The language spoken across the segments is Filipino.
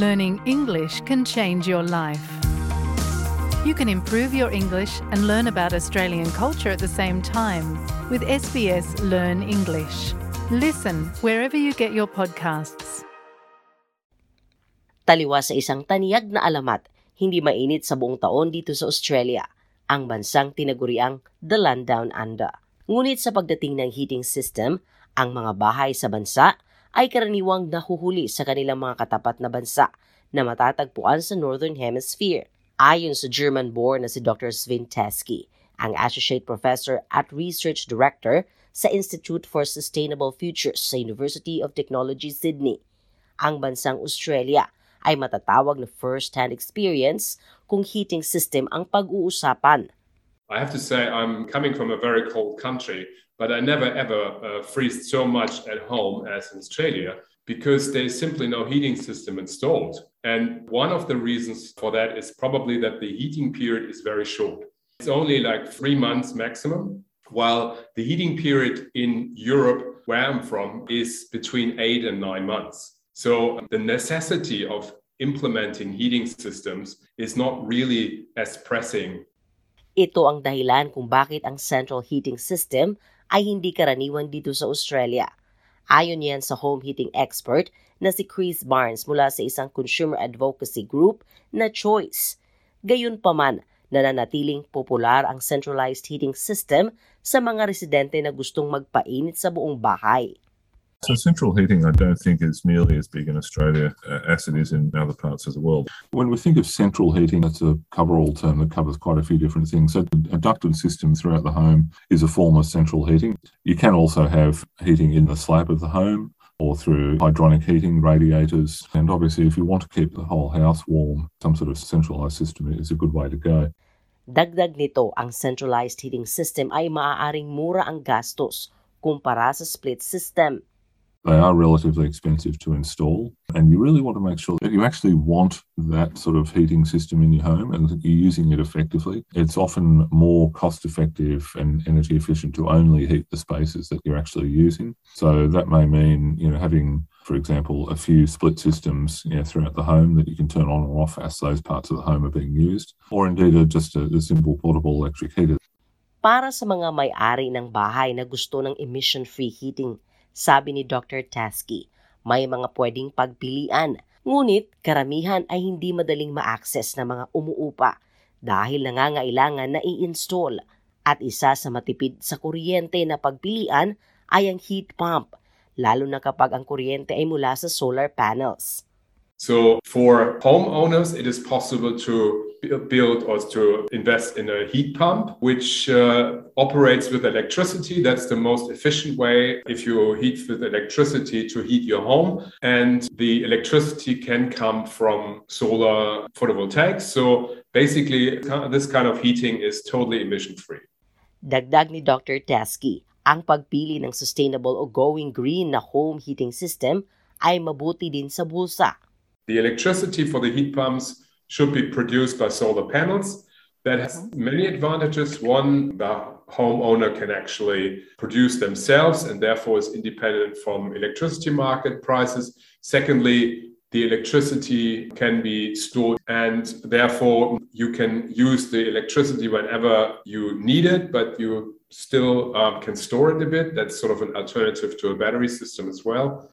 learning English can change your life. You can improve your English and learn about Australian culture at the same time with SBS Learn English. Listen wherever you get your podcasts. Taliwas sa isang taniyag na alamat, hindi mainit sa buong taon dito sa Australia, ang bansang tinaguriang The Land Down Under. Ngunit sa pagdating ng heating system, ang mga bahay sa bansa ay karaniwang nahuhuli sa kanilang mga katapat na bansa na matatagpuan sa Northern Hemisphere. Ayon sa German-born na si Dr. Sven Teske, ang Associate Professor at Research Director sa Institute for Sustainable Futures sa University of Technology, Sydney. Ang bansang Australia ay matatawag na first-hand experience kung heating system ang pag-uusapan I have to say, I'm coming from a very cold country, but I never ever uh, freeze so much at home as in Australia because there's simply no heating system installed. And one of the reasons for that is probably that the heating period is very short. It's only like three months maximum, while the heating period in Europe, where I'm from, is between eight and nine months. So the necessity of implementing heating systems is not really as pressing Ito ang dahilan kung bakit ang central heating system ay hindi karaniwan dito sa Australia. Ayon yan sa home heating expert na si Chris Barnes mula sa isang consumer advocacy group na Choice. Gayunpaman, nananatiling popular ang centralized heating system sa mga residente na gustong magpainit sa buong bahay. So central heating, I don't think is nearly as big in Australia uh, as it is in other parts of the world. When we think of central heating, that's a cover-all term that covers quite a few different things. So a ducted system throughout the home is a form of central heating. You can also have heating in the slab of the home or through hydronic heating, radiators. And obviously, if you want to keep the whole house warm, some sort of centralized system is a good way to go. Dagdag nito, ang centralized heating system ay maaaring mura ang gastos kumpara sa split system. They are relatively expensive to install, and you really want to make sure that you actually want that sort of heating system in your home and that you're using it effectively. It's often more cost effective and energy efficient to only heat the spaces that you're actually using. So that may mean, you know, having for example, a few split systems you know, throughout the home that you can turn on or off as those parts of the home are being used, or indeed a, just a, a simple portable electric heater. Para sa mga may-ari ng bahay na gusto ng emission-free heating, Sabi ni Dr. Tasky, may mga pwedeng pagpilian, ngunit karamihan ay hindi madaling ma-access ng mga umuupa dahil nangangailangan na i-install at isa sa matipid sa kuryente na pagpilian ay ang heat pump, lalo na kapag ang kuryente ay mula sa solar panels. So for homeowners, it is possible to build or to invest in a heat pump, which uh, operates with electricity. That's the most efficient way if you heat with electricity to heat your home. And the electricity can come from solar photovoltaics. So basically, this kind of heating is totally emission free. Dagdag ni Dr. Teske, ang pagpili ng sustainable o going green na home heating system ay mabuti din sa bulsa. The electricity for the heat pumps should be produced by solar panels. That has many advantages. One, the homeowner can actually produce themselves and therefore is independent from electricity market prices. Secondly, the electricity can be stored and therefore you can use the electricity whenever you need it, but you still um, can store it a bit. That's sort of an alternative to a battery system as well.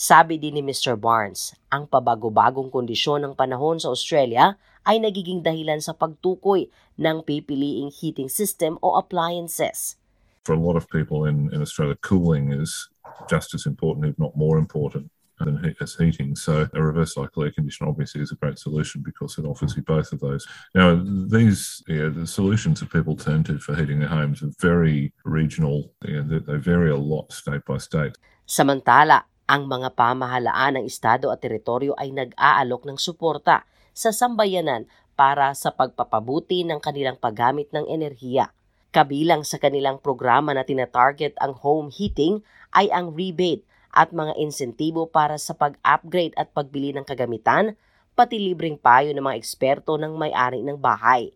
Sabi din ni Mr. Barnes, ang pabago-bagong kondisyon ng panahon sa Australia ay nagiging dahilan sa pagtukoy ng pipiliing heating system o appliances. For a lot of people in, in Australia, cooling is just as important, if not more important. than as heating. So a reverse cycle air conditioner obviously is a great solution because it offers you both of those. Now these yeah, the solutions that people turn to for heating their homes are very regional. Yeah, they, they vary a lot state by state. Samantala, Ang mga pamahalaan ng estado at teritoryo ay nag-aalok ng suporta sa sambayanan para sa pagpapabuti ng kanilang paggamit ng enerhiya. Kabilang sa kanilang programa na tinatarget ang home heating ay ang rebate at mga insentibo para sa pag-upgrade at pagbili ng kagamitan, pati libreng payo ng mga eksperto ng may-ari ng bahay.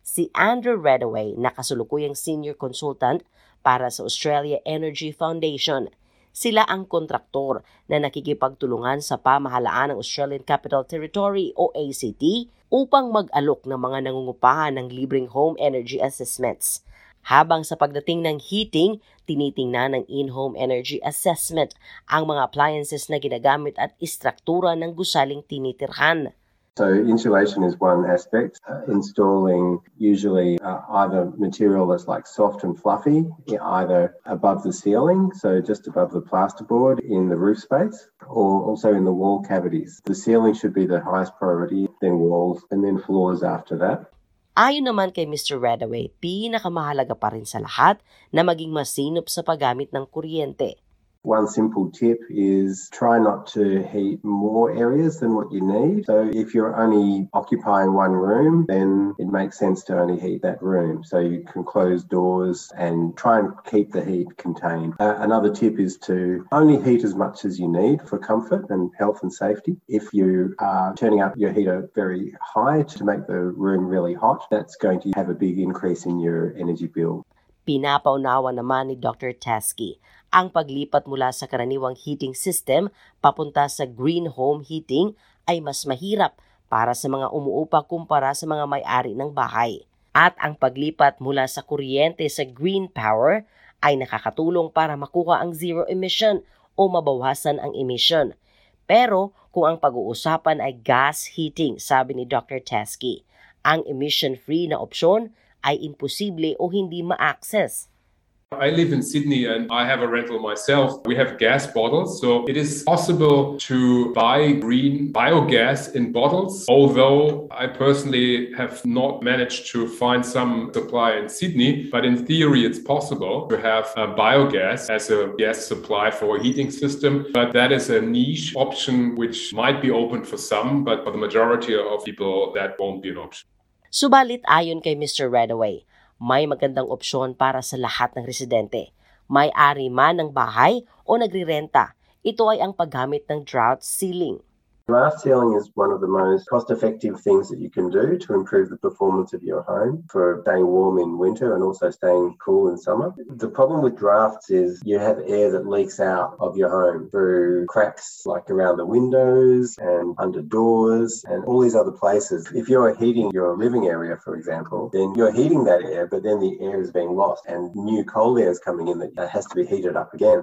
Si Andrew Redaway na kasulukuyang senior consultant para sa Australia Energy Foundation Sila ang kontraktor na nakikipagtulungan sa pamahalaan ng Australian Capital Territory o ACT upang mag-alok ng mga nangungupahan ng libreng home energy assessments. Habang sa pagdating ng heating, tinitingnan ng in-home energy assessment ang mga appliances na ginagamit at istruktura ng gusaling tinitirhan. So insulation is one aspect. Uh, installing usually uh, either material that's like soft and fluffy, either above the ceiling, so just above the plasterboard in the roof space, or also in the wall cavities. The ceiling should be the highest priority, then walls, and then floors after that. Ayon naman kay Mr. Redaway, pinakamahalaga pa rin sa lahat na maging masinop sa paggamit ng kuryente. One simple tip is try not to heat more areas than what you need. So if you're only occupying one room, then it makes sense to only heat that room. So you can close doors and try and keep the heat contained. Uh, another tip is to only heat as much as you need for comfort and health and safety. If you are turning up your heater very high to make the room really hot, that's going to have a big increase in your energy bill. Pinapaunawa naman ni Dr. Teskey ang paglipat mula sa karaniwang heating system papunta sa green home heating ay mas mahirap para sa mga umuupa kumpara sa mga may-ari ng bahay. At ang paglipat mula sa kuryente sa green power ay nakakatulong para makuha ang zero emission o mabawasan ang emission. Pero kung ang pag-uusapan ay gas heating, sabi ni Dr. Teskey, ang emission-free na opsyon ay imposible o hindi ma-access. I live in Sydney and I have a rental myself. We have gas bottles, so it is possible to buy green biogas in bottles. Although I personally have not managed to find some supply in Sydney, but in theory, it's possible to have biogas as a gas supply for a heating system. But that is a niche option which might be open for some, but for the majority of people, that won't be an option. Subalit ayon kay Mr. Redaway, may magandang opsyon para sa lahat ng residente. May-ari man ng bahay o nagrirenta, ito ay ang paggamit ng drought ceiling. Draft sealing is one of the most cost effective things that you can do to improve the performance of your home for staying warm in winter and also staying cool in summer. The problem with drafts is you have air that leaks out of your home through cracks like around the windows and under doors and all these other places. If you're heating your living area, for example, then you're heating that air, but then the air is being lost and new cold air is coming in that has to be heated up again.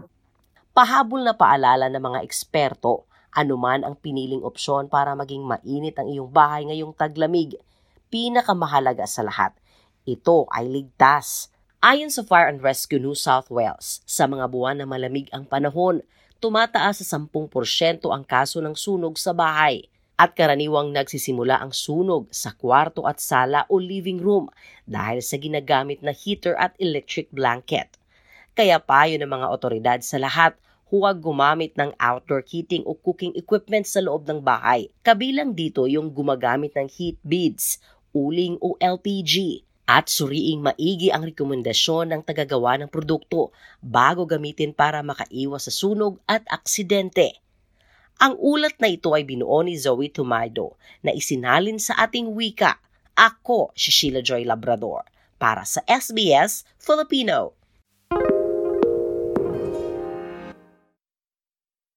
Pahabol na paalala ng mga eksperto Anuman ang piniling opsyon para maging mainit ang iyong bahay ngayong taglamig, pinakamahalaga sa lahat, ito ay ligtas. Ayon sa Fire and Rescue New South Wales, sa mga buwan na malamig ang panahon, tumataas sa 10% ang kaso ng sunog sa bahay at karaniwang nagsisimula ang sunog sa kwarto at sala o living room dahil sa ginagamit na heater at electric blanket. Kaya payo ng mga otoridad sa lahat, huwag gumamit ng outdoor heating o cooking equipment sa loob ng bahay. Kabilang dito yung gumagamit ng heat beads, uling o LPG. At suriing maigi ang rekomendasyon ng tagagawa ng produkto bago gamitin para makaiwas sa sunog at aksidente. Ang ulat na ito ay binuo ni Zoe Tomado na isinalin sa ating wika. Ako si Sheila Joy Labrador para sa SBS Filipino.